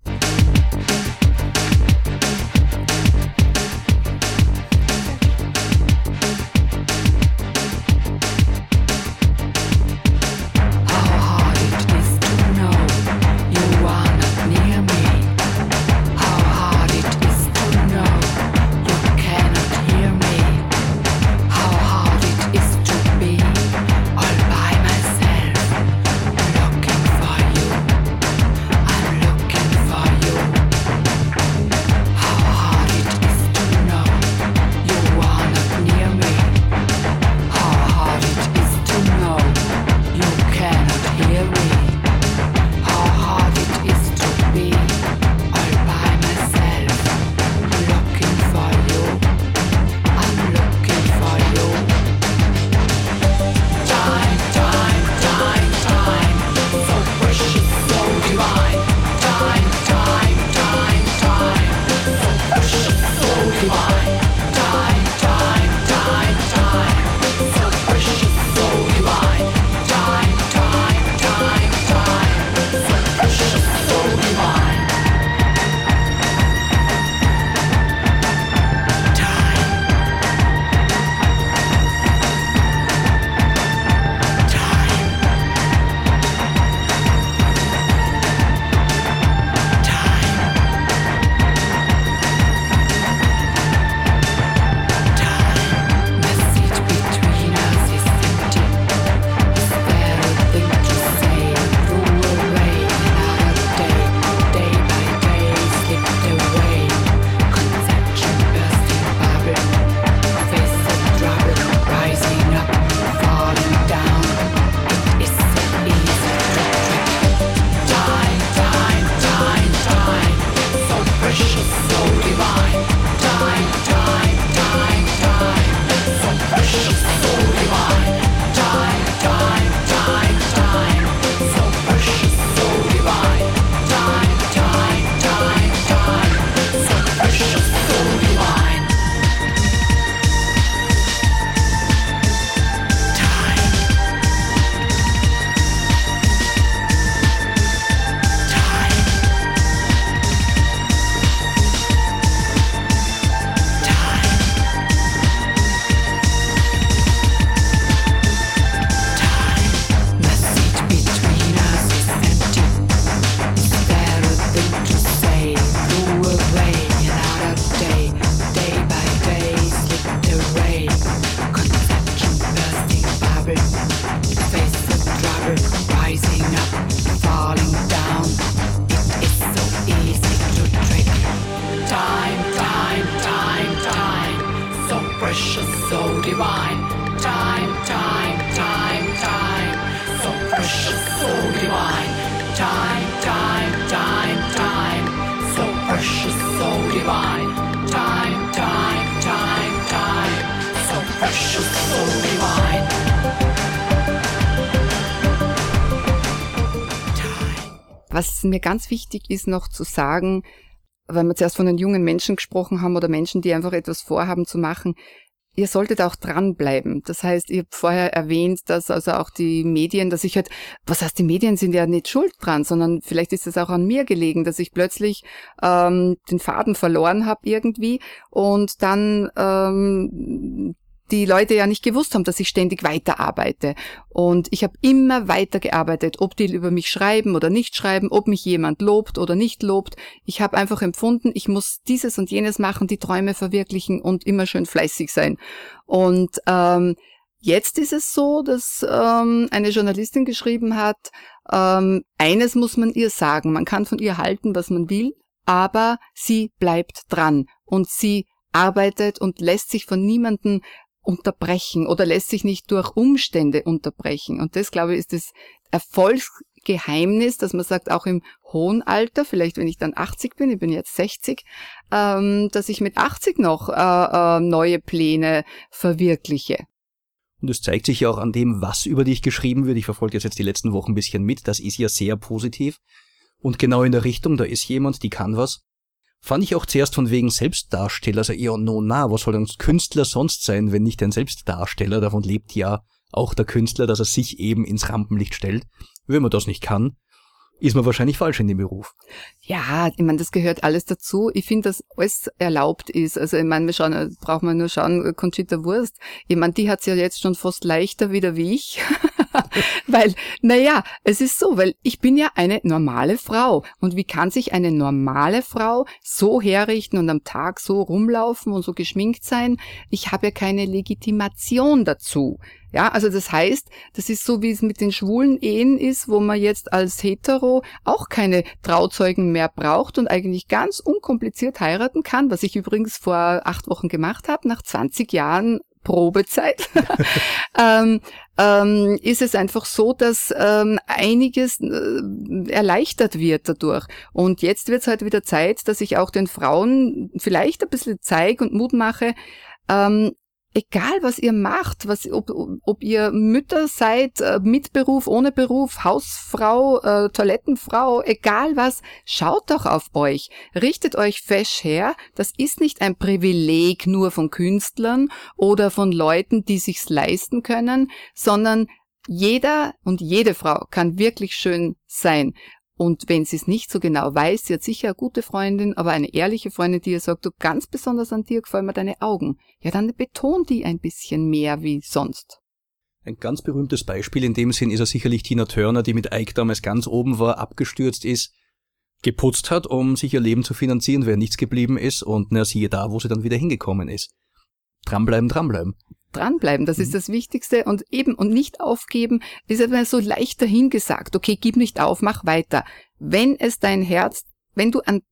Mir ganz wichtig ist noch zu sagen, weil wir zuerst von den jungen Menschen gesprochen haben oder Menschen, die einfach etwas vorhaben zu machen, ihr solltet auch dranbleiben. Das heißt, ihr habt vorher erwähnt, dass also auch die Medien, dass ich halt, was heißt, die Medien sind ja nicht schuld dran, sondern vielleicht ist es auch an mir gelegen, dass ich plötzlich ähm, den Faden verloren habe irgendwie und dann ähm, die Leute ja nicht gewusst haben, dass ich ständig weiterarbeite. Und ich habe immer weitergearbeitet, ob die über mich schreiben oder nicht schreiben, ob mich jemand lobt oder nicht lobt. Ich habe einfach empfunden, ich muss dieses und jenes machen, die Träume verwirklichen und immer schön fleißig sein. Und ähm, jetzt ist es so, dass ähm, eine Journalistin geschrieben hat, ähm, eines muss man ihr sagen, man kann von ihr halten, was man will, aber sie bleibt dran und sie arbeitet und lässt sich von niemandem unterbrechen oder lässt sich nicht durch Umstände unterbrechen. Und das, glaube ich, ist das Erfolgsgeheimnis, dass man sagt, auch im hohen Alter, vielleicht wenn ich dann 80 bin, ich bin jetzt 60, ähm, dass ich mit 80 noch äh, äh, neue Pläne verwirkliche. Und es zeigt sich ja auch an dem, was über dich geschrieben wird. Ich verfolge das jetzt die letzten Wochen ein bisschen mit. Das ist ja sehr positiv. Und genau in der Richtung, da ist jemand, die kann was. Fand ich auch zuerst von wegen Selbstdarsteller, also ja, no, na, was soll ein Künstler sonst sein, wenn nicht ein Selbstdarsteller? Davon lebt ja auch der Künstler, dass er sich eben ins Rampenlicht stellt. Wenn man das nicht kann, ist man wahrscheinlich falsch in dem Beruf. Ja, ich meine, das gehört alles dazu. Ich finde, dass alles erlaubt ist. Also ich meine, wir schauen, braucht man nur schauen, Conchita Wurst. Ich meine, die hat's ja jetzt schon fast leichter wieder wie ich. [LAUGHS] [LAUGHS] weil, naja, es ist so, weil ich bin ja eine normale Frau. Und wie kann sich eine normale Frau so herrichten und am Tag so rumlaufen und so geschminkt sein? Ich habe ja keine Legitimation dazu. Ja, also das heißt, das ist so, wie es mit den schwulen Ehen ist, wo man jetzt als Hetero auch keine Trauzeugen mehr braucht und eigentlich ganz unkompliziert heiraten kann, was ich übrigens vor acht Wochen gemacht habe, nach 20 Jahren Probezeit, [LAUGHS] ähm, ähm, ist es einfach so, dass ähm, einiges äh, erleichtert wird dadurch. Und jetzt wird es halt wieder Zeit, dass ich auch den Frauen vielleicht ein bisschen zeige und Mut mache, ähm, egal was ihr macht, was, ob, ob ihr Mütter seid, äh, mit Beruf, ohne Beruf, Hausfrau, äh, Toilettenfrau, egal was, schaut doch auf euch, richtet euch fesch her. Das ist nicht ein Privileg nur von Künstlern oder von Leuten, die sich's leisten können, sondern jeder und jede Frau kann wirklich schön sein. Und wenn sie es nicht so genau weiß, sie hat sicher eine gute Freundin, aber eine ehrliche Freundin, die ihr sagt, du ganz besonders an dir gefallen mir deine Augen, ja, dann betont die ein bisschen mehr wie sonst. Ein ganz berühmtes Beispiel in dem Sinn ist ja sicherlich Tina Turner, die mit Ike damals ganz oben war, abgestürzt ist, geputzt hat, um sich ihr Leben zu finanzieren, wer nichts geblieben ist und na siehe da, wo sie dann wieder hingekommen ist. Dranbleiben, dranbleiben dranbleiben, das ist mhm. das Wichtigste und eben und nicht aufgeben, ist aber so leicht dahingesagt, okay, gib nicht auf, mach weiter. Wenn es dein Herz wenn du an,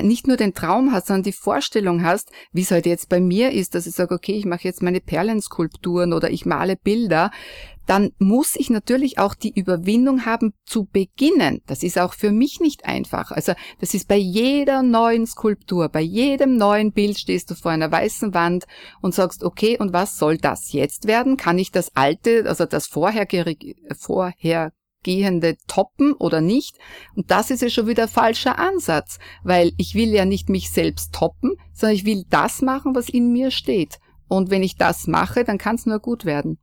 nicht nur den Traum hast, sondern die Vorstellung hast, wie es halt jetzt bei mir ist, dass ich sage, okay, ich mache jetzt meine Perlenskulpturen oder ich male Bilder, dann muss ich natürlich auch die Überwindung haben zu beginnen. Das ist auch für mich nicht einfach. Also das ist bei jeder neuen Skulptur, bei jedem neuen Bild stehst du vor einer weißen Wand und sagst, okay, und was soll das jetzt werden? Kann ich das alte, also das vorherige, vorher Gehende toppen oder nicht. Und das ist ja schon wieder falscher Ansatz, weil ich will ja nicht mich selbst toppen, sondern ich will das machen, was in mir steht. Und wenn ich das mache, dann kann es nur gut werden.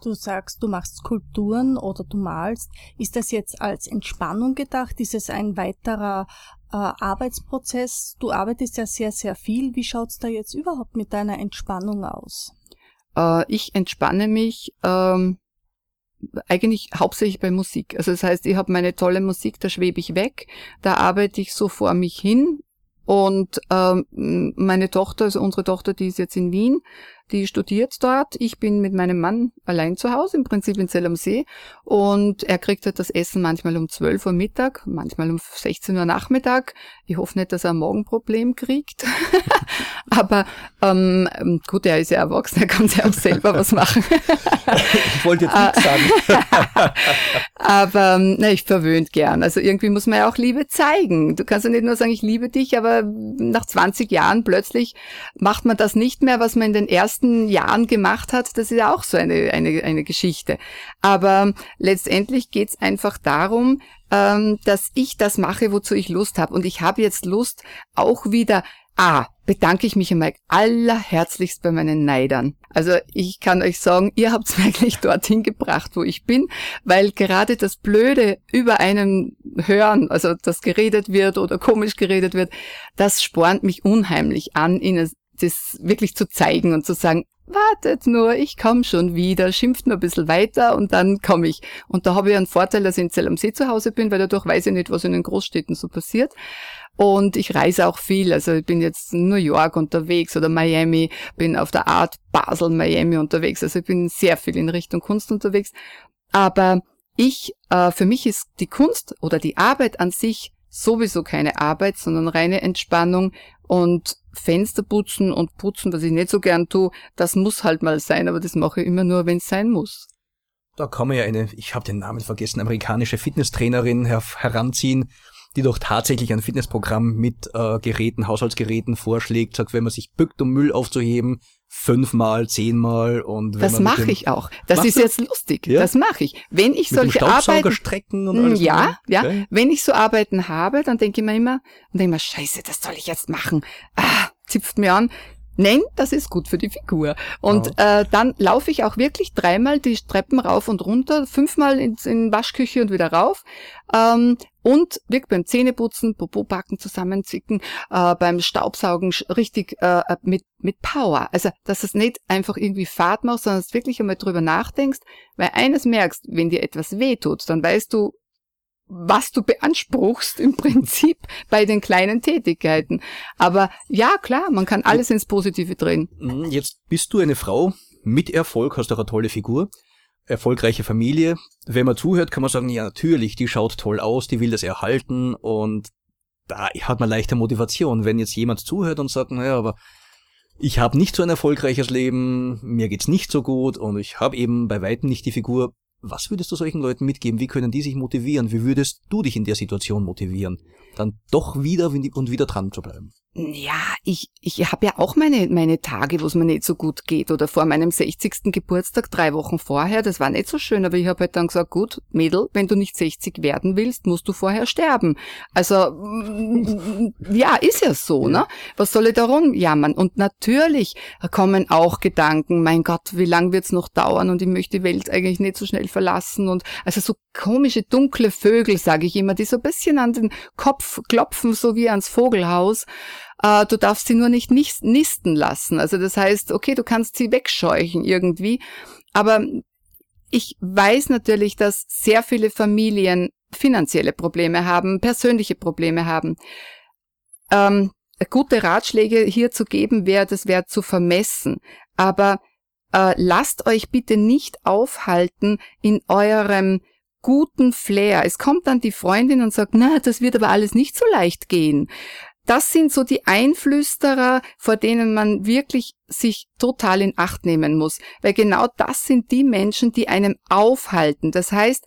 Du sagst, du machst Skulpturen oder du malst. Ist das jetzt als Entspannung gedacht? Ist es ein weiterer äh, Arbeitsprozess? Du arbeitest ja sehr, sehr viel. Wie schaut's da jetzt überhaupt mit deiner Entspannung aus? Äh, ich entspanne mich ähm, eigentlich hauptsächlich bei Musik. Also das heißt, ich habe meine tolle Musik, da schwebe ich weg, da arbeite ich so vor mich hin. Und ähm, meine Tochter, also unsere Tochter, die ist jetzt in Wien, die studiert dort. Ich bin mit meinem Mann allein zu Hause, im Prinzip in Zell am See. Und er kriegt halt das Essen manchmal um 12 Uhr Mittag, manchmal um 16 Uhr Nachmittag. Ich hoffe nicht, dass er ein Morgenproblem kriegt. [LAUGHS] Aber ähm, gut, er ist ja erwachsen, er kann sich auch selber was machen. ich wollte jetzt nichts sagen. [LAUGHS] aber ähm, na, ich verwöhnt gern. Also irgendwie muss man ja auch Liebe zeigen. Du kannst ja nicht nur sagen, ich liebe dich, aber nach 20 Jahren plötzlich macht man das nicht mehr, was man in den ersten ersten Jahren gemacht hat, das ist auch so eine, eine, eine Geschichte. Aber letztendlich geht's einfach darum, ähm, dass ich das mache, wozu ich Lust habe. Und ich habe jetzt Lust, auch wieder Ah, bedanke ich mich einmal allerherzlichst bei meinen Neidern. Also ich kann euch sagen, ihr habt mich [LAUGHS] eigentlich dorthin gebracht, wo ich bin, weil gerade das Blöde über einen hören, also das geredet wird oder komisch geredet wird, das spornt mich unheimlich an, ihnen das wirklich zu zeigen und zu sagen, wartet nur, ich komme schon wieder, schimpft nur ein bisschen weiter und dann komme ich. Und da habe ich einen Vorteil, dass ich in Zell am See zu Hause bin, weil dadurch weiß ich nicht, was in den Großstädten so passiert. Und ich reise auch viel, also ich bin jetzt in New York unterwegs oder Miami, bin auf der Art Basel, Miami unterwegs, also ich bin sehr viel in Richtung Kunst unterwegs. Aber ich, äh, für mich ist die Kunst oder die Arbeit an sich sowieso keine Arbeit, sondern reine Entspannung und Fenster putzen und putzen, was ich nicht so gern tue, das muss halt mal sein, aber das mache ich immer nur, wenn es sein muss. Da kann man ja eine, ich habe den Namen vergessen, amerikanische Fitnesstrainerin her heranziehen, die doch tatsächlich ein Fitnessprogramm mit äh, Geräten, Haushaltsgeräten vorschlägt, sagt, wenn man sich bückt, um Müll aufzuheben, fünfmal, zehnmal und wenn Das mache ich auch. Das ist du? jetzt lustig. Ja? Das mache ich. Wenn ich mit solche Arbeiten strecken und Mm, alles. Ja, ja. Okay. Wenn ich so Arbeiten habe, dann denke ich mir immer, und denke mir, scheiße, das soll ich jetzt machen. Ah, zipft mir an. Nein, das ist gut für die Figur. Und äh, dann laufe ich auch wirklich dreimal die Treppen rauf und runter, fünfmal ins, in Waschküche und wieder rauf. Ähm, und wirklich beim Zähneputzen, Popobacken zusammenzwicken, äh, beim Staubsaugen richtig äh, äh, mit, mit Power. Also, dass es nicht einfach irgendwie Fahrt machst, sondern dass du wirklich einmal drüber nachdenkst. Weil eines merkst, wenn dir etwas wehtut, dann weißt du, was du beanspruchst im Prinzip [LAUGHS] bei den kleinen Tätigkeiten. Aber ja, klar, man kann alles ins Positive drehen. Mm, Jetzt bist du eine Frau mit Erfolg, hast auch eine tolle Figur, erfolgreiche Familie. Wenn man zuhört, kann man sagen, ja natürlich, die schaut toll aus, die will das erhalten und da hat man leichte Motivation. Wenn jetzt jemand zuhört und sagt, naja, aber ich habe nicht so ein erfolgreiches Leben, mir geht's nicht so gut und ich habe eben bei weitem nicht die Figur. Was würdest du solchen Leuten mitgeben? Wie können die sich motivieren? Wie würdest du dich in der Situation motivieren? Dann doch wieder und wieder dran zu bleiben. Ja, ich, ich habe ja auch meine, meine Tage, wo es mir nicht so gut geht. Oder vor meinem 60. Geburtstag, drei Wochen vorher, das war nicht so schön, aber ich habe halt dann gesagt, gut, Mädel, wenn du nicht 60 werden willst, musst du vorher sterben. Also, mm, ja, ist ja so, ne? Was soll ich da rumjammern? Und natürlich kommen auch Gedanken, mein Gott, wie lang wird's noch dauern und ich möchte die Welt eigentlich nicht so schnell verlassen. Und also so komische, dunkle Vögel, sage ich immer, die so ein bisschen an den Kopf klopfen, so wie ans Vogelhaus. Äh, du darfst sie nur nicht nis- nisten lassen. Also das heißt, okay, du kannst sie wegscheuchen irgendwie. Aber ich weiß natürlich, dass sehr viele Familien finanzielle Probleme haben, persönliche Probleme haben. Ähm, gute Ratschläge hier zu geben wäre, das wäre zu vermessen. Aber äh, lasst euch bitte nicht aufhalten in eurem guten Flair. Es kommt dann die Freundin und sagt, na, das wird aber alles nicht so leicht gehen. Das sind so die Einflüsterer, vor denen man wirklich sich total in Acht nehmen muss. Weil genau das sind die Menschen, die einem aufhalten. Das heißt,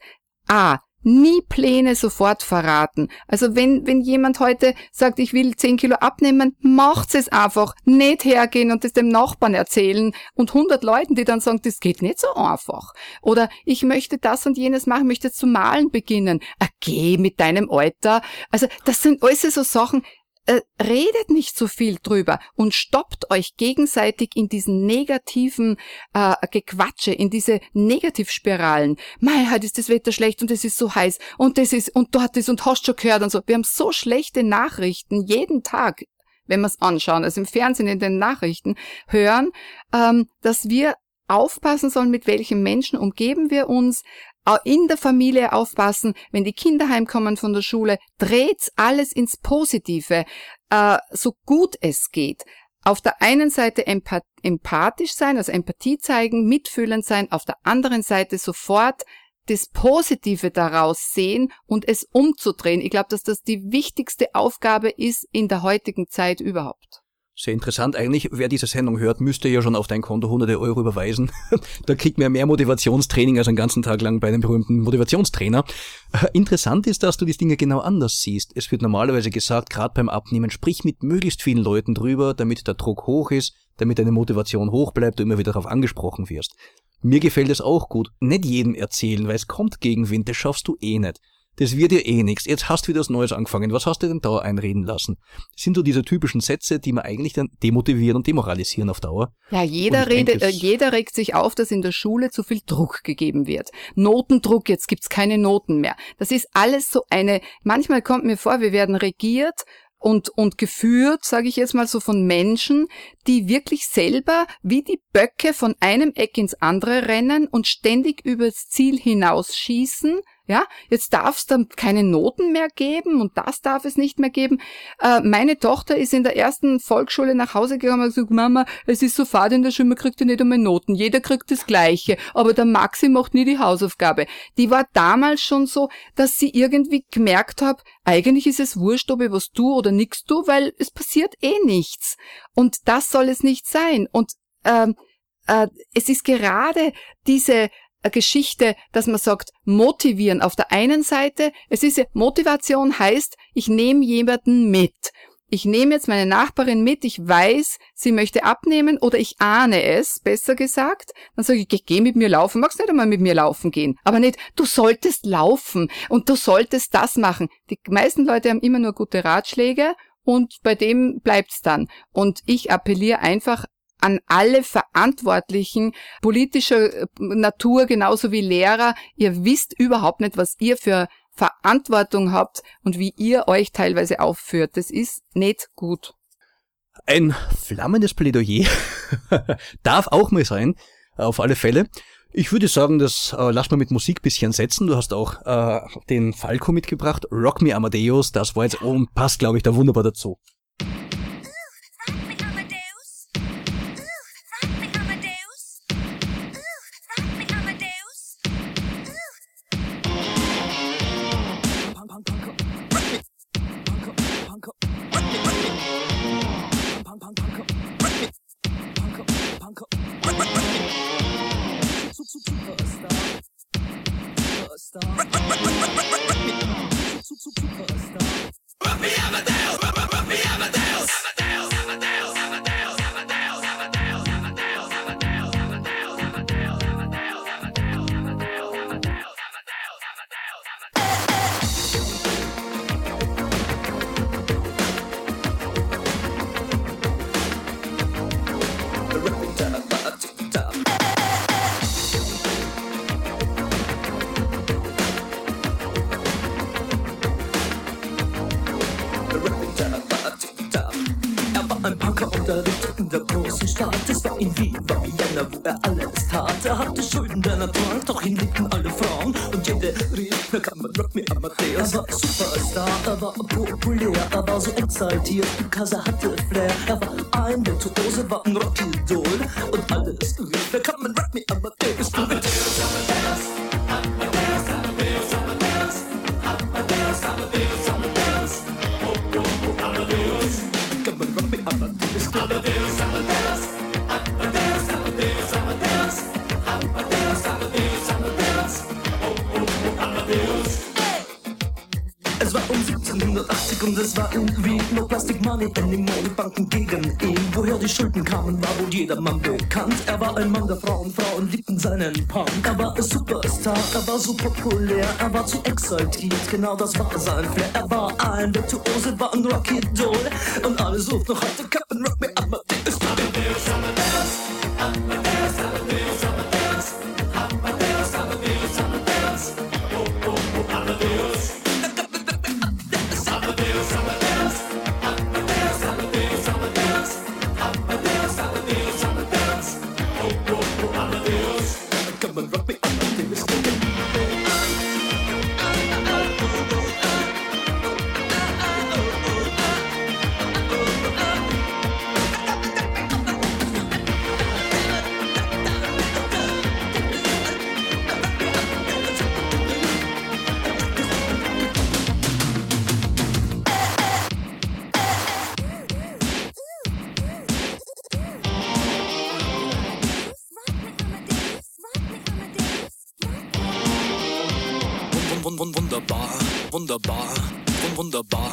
A, nie Pläne sofort verraten. Also wenn, wenn jemand heute sagt, ich will 10 Kilo abnehmen, macht's es einfach. Nicht hergehen und das dem Nachbarn erzählen und 100 Leuten, die dann sagen, das geht nicht so einfach. Oder ich möchte das und jenes machen, möchte zu malen beginnen. Ah, geh mit deinem Alter. Also das sind alles so Sachen, äh, redet nicht so viel drüber und stoppt euch gegenseitig in diesen negativen äh, Gequatsche, in diese Negativspiralen. Mei, heute ist das Wetter schlecht und es ist so heiß und das ist und dort ist und hast schon gehört und so. Wir haben so schlechte Nachrichten jeden Tag, wenn wir es anschauen, also im Fernsehen, in den Nachrichten hören, ähm, dass wir aufpassen sollen, mit welchen Menschen umgeben wir uns, in der Familie aufpassen, wenn die Kinder heimkommen von der Schule, dreht alles ins Positive, äh, so gut es geht. Auf der einen Seite empath empathisch sein, also Empathie zeigen, mitfühlend sein, auf der anderen Seite sofort das Positive daraus sehen und es umzudrehen. Ich glaube, dass das die wichtigste Aufgabe ist in der heutigen Zeit überhaupt. Sehr interessant eigentlich. Wer diese Sendung hört, müsste ja schon auf dein Konto hunderte Euro überweisen. [LAUGHS] da kriegt man ja mehr Motivationstraining als einen ganzen Tag lang bei einem berühmten Motivationstrainer. Äh, Interessant ist, dass du die Dinge genau anders siehst. Es wird normalerweise gesagt, gerade beim Abnehmen, sprich mit möglichst vielen Leuten drüber, damit der Druck hoch ist, damit deine Motivation hoch bleibt, du immer wieder darauf angesprochen wirst. Mir gefällt es auch gut. Nicht jedem erzählen, weil es kommt Gegenwind, das schaffst du eh nicht. Das wird dir eh nichts. Jetzt hast du wieder was Neues angefangen. Was hast du denn da einreden lassen? Das sind so diese typischen Sätze, die man eigentlich dann demotivieren und demoralisieren auf Dauer. Ja, jeder ich denke, redet, äh, jeder regt sich auf, dass in der Schule zu viel Druck gegeben wird. Notendruck, jetzt gibt's keine Noten mehr. Das ist alles so eine, manchmal kommt mir vor, wir werden regiert und, und geführt, sage ich jetzt mal so, von Menschen, die wirklich selber wie die Böcke von einem Eck ins andere rennen und ständig übers Ziel hinausschießen. Ja, jetzt darf es dann keine Noten mehr geben und das darf es nicht mehr geben. Äh, meine Tochter ist in der ersten Volksschule nach Hause gekommen und gesagt, Mama, es ist so fad in der Schule, man kriegt ja nicht einmal Noten. Jeder kriegt das Gleiche. Aber der Maxi macht nie die Hausaufgabe. Die war damals schon so, dass sie irgendwie gemerkt hat, eigentlich ist es wurscht, ob ich was tu oder nix tu, weil es passiert eh nichts. Und das soll es nicht sein. Und ähm, äh, es ist gerade diese äh, Geschichte, dass man sagt, motivieren auf der einen Seite. Es ist ja, Motivation heißt, ich nehme jemanden mit. ich nehme jetzt meine Nachbarin mit, ich weiß, sie möchte abnehmen oder ich ahne es, besser gesagt, dann sage ich, geh, geh mit mir laufen, magst nicht einmal mit mir laufen gehen. Aber nicht, du solltest laufen und du solltest das machen. Die meisten Leute haben immer nur gute Ratschläge und bei dem bleibt's dann. Und ich appelliere einfach an alle Verantwortlichen politischer äh, Natur, genauso wie Lehrer. Ihr wisst überhaupt nicht, was ihr für Verantwortung habt und wie ihr euch teilweise aufführt. Das ist nicht gut. Ein flammendes Plädoyer [LAUGHS] darf auch mal sein, auf alle Fälle. Ich würde sagen, das äh, lass mal mit Musik bisschen setzen. Du hast auch äh, den Falco mitgebracht, Rock Me Amadeus, das war jetzt und passt, glaube ich, da wunderbar dazu. for a star. For a star. For a star. Rub me Amadeus. Rub me Amadeus. Er lebte in der großen Stadt. Es war in Wien, war Vienna, wo er alles tat. Er hatte Schulden, denn er trank, doch ihn liebten alle Frauen. Und jede rief, na kann man Rock me Amadeus. Er war Superstar, er war populär, er war so exaltiert, because er hatte Flair. Er war ein Virtuose, war ein Rockidol. Und alles rief, na kann Money anymore, die Banken gegen ihn. Woher die Schulden kamen, war wohl jedermann bekannt. Er war ein Mann der Frauen, Frauen liebten seinen Punk. Er war ein Superstar, er war so populär Er war zu exaltiert, genau das war sein Flair. Er war ein Virtuose, war ein Rocky-Doll Und alle suchten noch heute Captain Wunderbar, wunderbar, wun- wunderbar.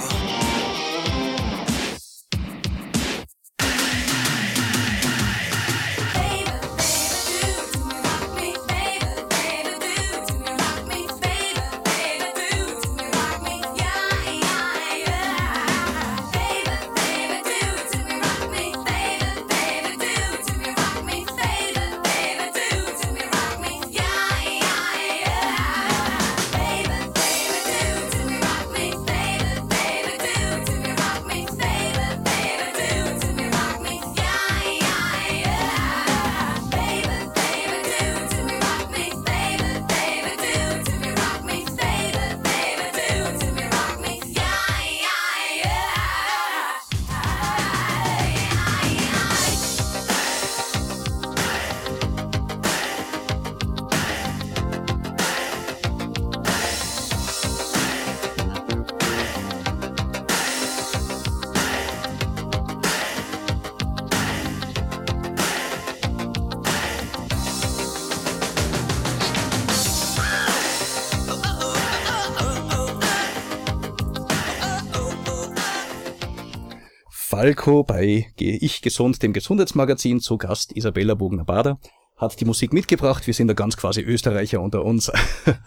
Falco bei ich gesund, dem Gesundheitsmagazin, zu Gast Isabella Bogner-Bader. Hat die Musik mitgebracht. Wir sind da ganz quasi Österreicher unter uns.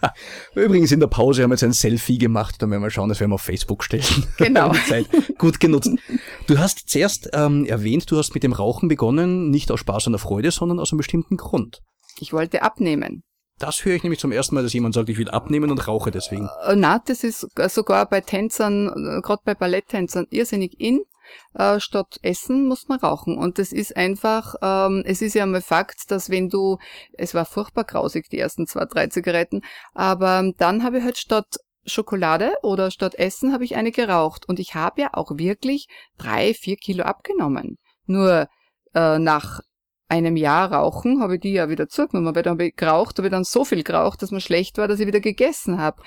[LAUGHS] Übrigens in der Pause haben wir jetzt ein Selfie gemacht. Da werden wir schauen, das werden wir auf Facebook stellen. Genau. Die [LAUGHS] Zeit gut genutzt. Du hast zuerst ähm, erwähnt, du hast mit dem Rauchen begonnen, nicht aus Spaß und Freude, sondern aus einem bestimmten Grund. Ich wollte abnehmen. Das höre ich nämlich zum ersten Mal, dass jemand sagt, ich will abnehmen und rauche deswegen. Äh, Na, das ist sogar bei Tänzern, gerade bei Balletttänzern, irrsinnig in. Äh, statt Essen muss man rauchen. Und das ist einfach, ähm, es ist ja mal Fakt, dass wenn du, es war furchtbar grausig, die ersten zwei, drei Zigaretten, aber dann habe ich halt statt Schokolade oder statt Essen habe ich eine geraucht. Und ich habe ja auch wirklich drei, vier Kilo abgenommen. Nur äh, nach einem Jahr Rauchen habe ich die ja wieder zurückgenommen, weil dann habe ich geraucht, habe ich dann so viel geraucht, dass mir schlecht war, dass ich wieder gegessen habe.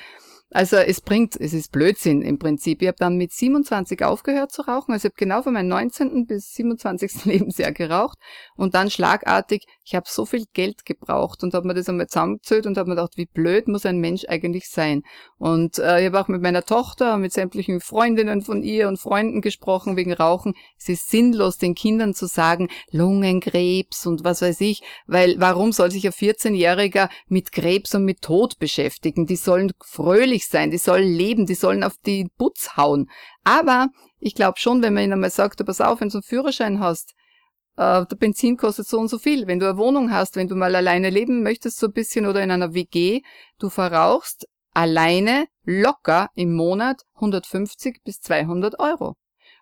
Also es bringt, es ist Blödsinn im Prinzip. Ich habe dann mit 27 aufgehört zu rauchen. Also ich habe genau von meinem 19. bis 27. [LAUGHS] Lebensjahr geraucht und dann schlagartig, ich habe so viel Geld gebraucht und habe mir das einmal zusammengezählt und habe mir gedacht, wie blöd muss ein Mensch eigentlich sein. Und äh, ich habe auch mit meiner Tochter, mit sämtlichen Freundinnen von ihr und Freunden gesprochen wegen Rauchen. Es ist sinnlos, den Kindern zu sagen, Lungenkrebs und was weiß ich, weil warum soll sich ein 14-Jähriger mit Krebs und mit Tod beschäftigen? Die sollen fröhlich sein, die sollen leben, die sollen auf die Putz hauen. Aber ich glaube schon, wenn man ihnen einmal sagt, pass auf, wenn du einen Führerschein hast, äh, der Benzin kostet so und so viel. Wenn du eine Wohnung hast, wenn du mal alleine leben möchtest, so ein bisschen oder in einer WG, du verrauchst alleine locker im Monat 150 bis 200 Euro.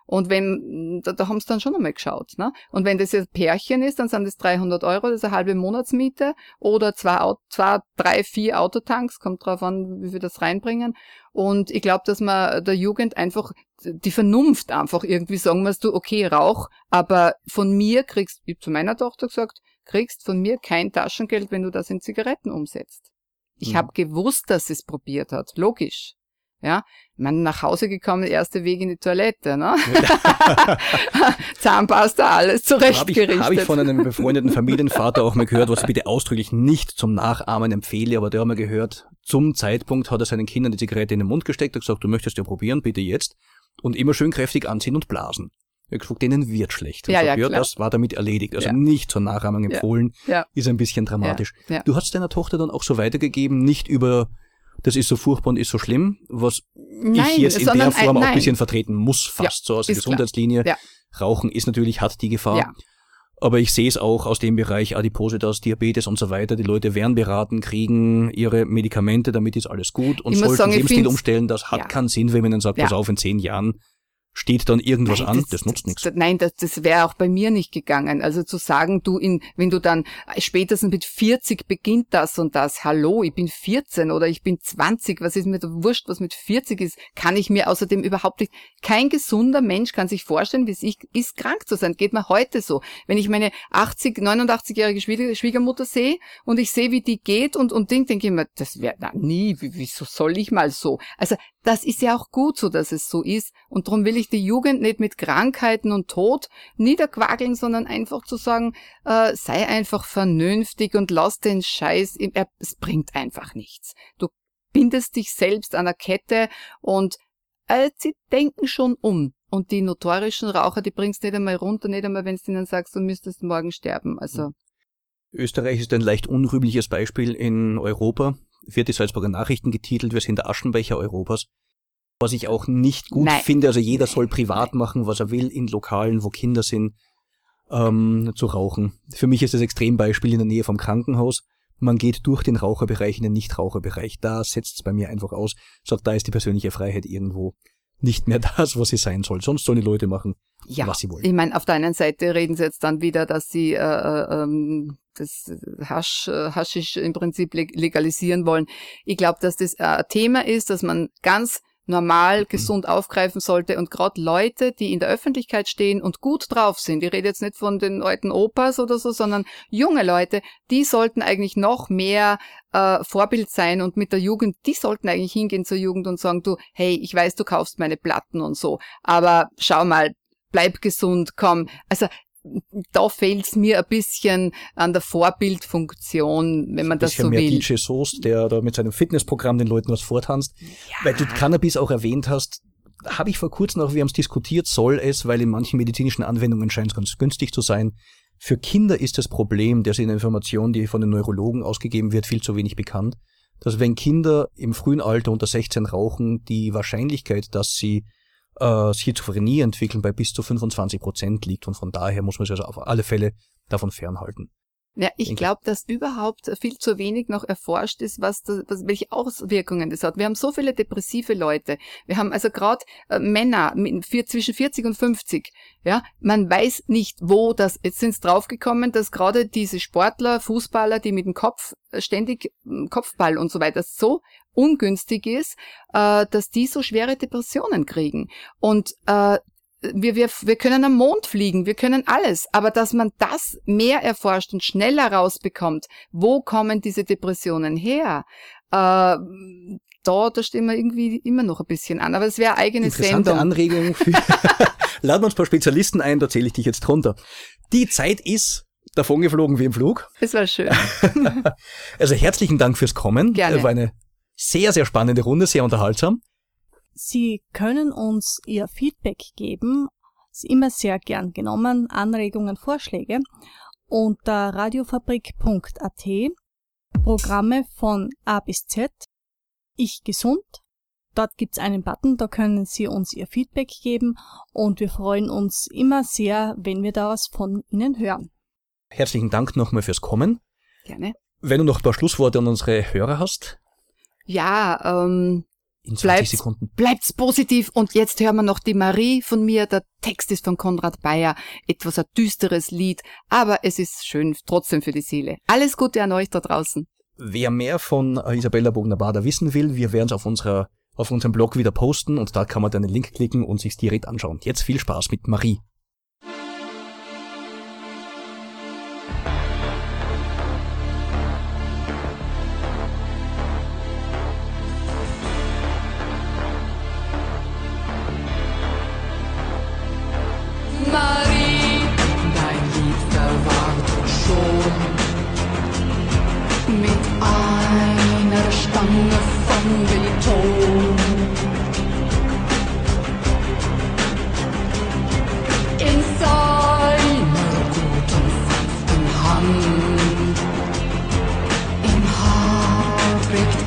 Und wenn, da, da haben sie dann schon einmal geschaut. Ne? Und wenn das jetzt Pärchen ist, dann sind das 300 Euro, das ist eine halbe Monatsmiete oder zwei, zwei drei, vier Autotanks, kommt drauf an, wie wir das reinbringen. Und ich glaube, dass man der Jugend einfach die Vernunft einfach irgendwie sagen musst du, okay, rauch, aber von mir kriegst, ich zu meiner Tochter gesagt, kriegst von mir kein Taschengeld, wenn du das in Zigaretten umsetzt. Ich Mhm. habe gewusst, dass sie es probiert hat, logisch. Ja, man nach Hause gekommen, erste Weg in die Toilette, ne? [LAUGHS] Zahnpasta, alles Habe ich, zurechtgerichtet. hab ich von einem befreundeten Familienvater auch mal gehört, was ich bitte ausdrücklich nicht zum Nachahmen empfehle, aber der hat mal gehört, zum Zeitpunkt hat er seinen Kindern die Zigarette in den Mund gesteckt, hat gesagt, du möchtest ja probieren, bitte jetzt. Und immer schön kräftig anziehen und blasen. Er hat gesagt, denen wird schlecht. Und Ja, ja, ja, das war damit erledigt. Also Ja. nicht zur Nachahmung empfohlen, ja. ist ein bisschen dramatisch. Du hast deiner Tochter dann auch so weitergegeben, nicht über das ist so furchtbar und ist so schlimm, was Nein, ich jetzt in der Form ein, auch ein bisschen vertreten muss, fast so aus der. Gesundheitslinie. Ja. Rauchen ist natürlich, hat die Gefahr. Ja. Aber ich sehe es auch aus dem Bereich Adipositas, Diabetes und so weiter. Die Leute werden beraten, kriegen ihre Medikamente, damit ist alles gut und Ich sollten sagen, Lebensstil umstellen. Das hat Ja. keinen Sinn, wenn man dann sagt, Ja. pass auf, in zehn Jahren steht dann irgendwas Nein, an. Das, nutzt nichts. Nein, das, das wäre auch bei mir nicht gegangen. Also zu sagen, du in, wenn du dann äh, spätestens mit 40 beginnt das und das. Hallo, ich bin 14 oder ich bin 20. Was ist mir da wurscht, was mit 40 ist? Kann ich mir außerdem überhaupt nicht. Kein gesunder Mensch kann sich vorstellen, wie es ich- ist, krank zu sein. Geht mir heute so. Wenn ich meine 80, 89-jährige Schwieger, Schwiegermutter sehe und ich sehe, wie die geht und, und Ding, denke ich mir, das wäre na, nie. Wie, wieso soll ich mal so? Also das ist ja auch gut so, dass es so ist. Und darum will ich die Jugend nicht mit Krankheiten und Tod niederquageln, sondern einfach zu sagen, äh, sei einfach vernünftig und lass den Scheiß, es bringt einfach nichts. Du bindest dich selbst an der Kette und äh, sie denken schon um. Und die notorischen Raucher, die bringst nicht einmal runter, nicht einmal, wenn du ihnen sagst, du müsstest morgen sterben. Also, Österreich ist ein leicht unrühmliches Beispiel in Europa. Wird die Salzburger Nachrichten getitelt, wir sind der Aschenbecher Europas. Was ich auch nicht gut Nein. finde, also jeder soll privat machen, was er will, in Lokalen, wo Kinder sind, ähm, zu rauchen. Für mich ist das Extrembeispiel in der Nähe vom Krankenhaus. Man geht durch den Raucherbereich in den Nichtraucherbereich. Da setzt es bei mir einfach aus. Sagt, da ist die persönliche Freiheit irgendwo nicht mehr [LAUGHS] das, was sie sein soll. Sonst sollen die Leute machen, ja, was sie wollen. ich meine, auf der einen Seite reden sie jetzt dann wieder, dass sie äh, äh, ähm, das Hasch, äh, Haschisch im Prinzip leg- legalisieren wollen. Ich glaube, dass das äh, ein Thema ist, dass man ganz normal gesund aufgreifen sollte und gerade Leute, die in der Öffentlichkeit stehen und gut drauf sind, ich rede jetzt nicht von den alten Opas oder so, sondern junge Leute, die sollten eigentlich noch mehr äh, Vorbild sein und mit der Jugend, die sollten eigentlich hingehen zur Jugend und sagen, du, hey, ich weiß, du kaufst meine Platten und so, aber schau mal, bleib gesund, komm. Also da fehlt's mir ein bisschen an der Vorbildfunktion, wenn man das so mehr will. DJ Soest, der da mit seinem Fitnessprogramm den Leuten was vortanzt. Weil du Cannabis auch erwähnt hast, habe ich vor kurzem auch, wir haben es diskutiert, soll es, weil in manchen medizinischen Anwendungen scheint es ganz günstig zu sein. Für Kinder ist das Problem, der in der Information, die von den Neurologen ausgegeben wird, viel zu wenig bekannt, dass wenn Kinder im frühen Alter unter 16 rauchen, die Wahrscheinlichkeit, dass sie äh, Schizophrenie entwickeln, bei bis zu 25 Prozent liegt. Und von daher muss man sich also auf alle Fälle davon fernhalten. Ja, ich glaube, dass überhaupt viel zu wenig noch erforscht ist, was, das, was welche Auswirkungen das hat. Wir haben so viele depressive Leute. Wir haben also gerade äh, Männer mit, vier, zwischen 40 und 50. Ja, man weiß nicht, wo das. Jetzt sind es draufgekommen, dass gerade diese Sportler, Fußballer, die mit dem Kopf äh, ständig äh, Kopfball und so weiter so ungünstig ist, äh, dass die so schwere Depressionen kriegen. Und äh, wir, wir, wir können am Mond fliegen, wir können alles, aber dass man das mehr erforscht und schneller rausbekommt, wo kommen diese Depressionen her, äh, da, da stehen wir irgendwie immer noch ein bisschen an. Aber es wäre eine eigene Interessante Sendung. Anregung. Für Laden wir uns ein paar Spezialisten ein, da zähle ich dich jetzt drunter. Die Zeit ist davongeflogen wie im Flug. Es war schön. [LAUGHS] Also herzlichen Dank fürs Kommen. Gerne. Äh, War eine sehr, sehr spannende Runde, sehr unterhaltsam. Sie können uns Ihr Feedback geben, ist immer sehr gern genommen, Anregungen, Vorschläge unter radiofabrik.at, Programme von A bis Z, Ich gesund. Dort gibt's einen Button, da können Sie uns Ihr Feedback geben und wir freuen uns immer sehr, wenn wir da was von Ihnen hören. Herzlichen Dank nochmal fürs Kommen. Gerne. Wenn du noch ein paar Schlussworte an unsere Hörer hast, Ja, ähm, in 20 Bleibt's- Sekunden. bleibt's positiv und jetzt hören wir noch die Marie von mir. Der Text ist von Konrad Bayer, etwas ein düsteres Lied, aber es ist schön trotzdem für die Seele. Alles Gute an euch da draußen. Wer mehr von Isabella Bogner-Bader wissen will, wir werden es auf unserer auf unserem Blog wieder posten und da kann man dann den Link klicken und sich direkt anschauen. Jetzt viel Spaß mit. Marie,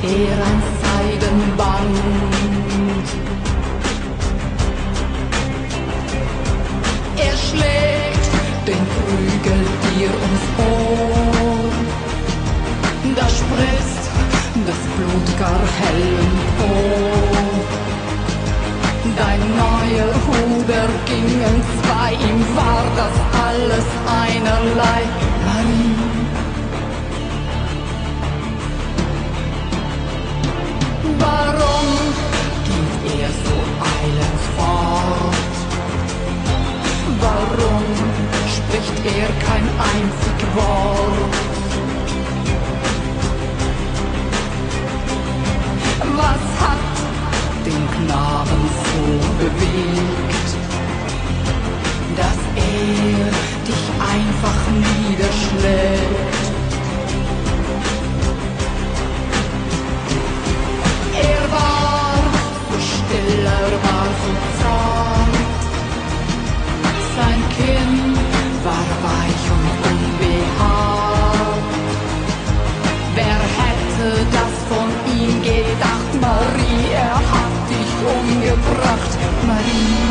trägt er ein Seidenband. Er schlägt den Prügel dir ums Ohr. Da spritzt das Blut gar hell empor. Dein neuer Huber gingen zwei, ihm war das alles einerlei. Warum geht er so eilends fort? Warum spricht er kein einzig Wort? Was hat den Knaben so bewegt, dass er dich einfach niederschlägt? Stiller war so fromm. Sein Kinn war weich und unbehaart. Wer hätte das von ihm gedacht? Marie, er hat dich umgebracht, Marie.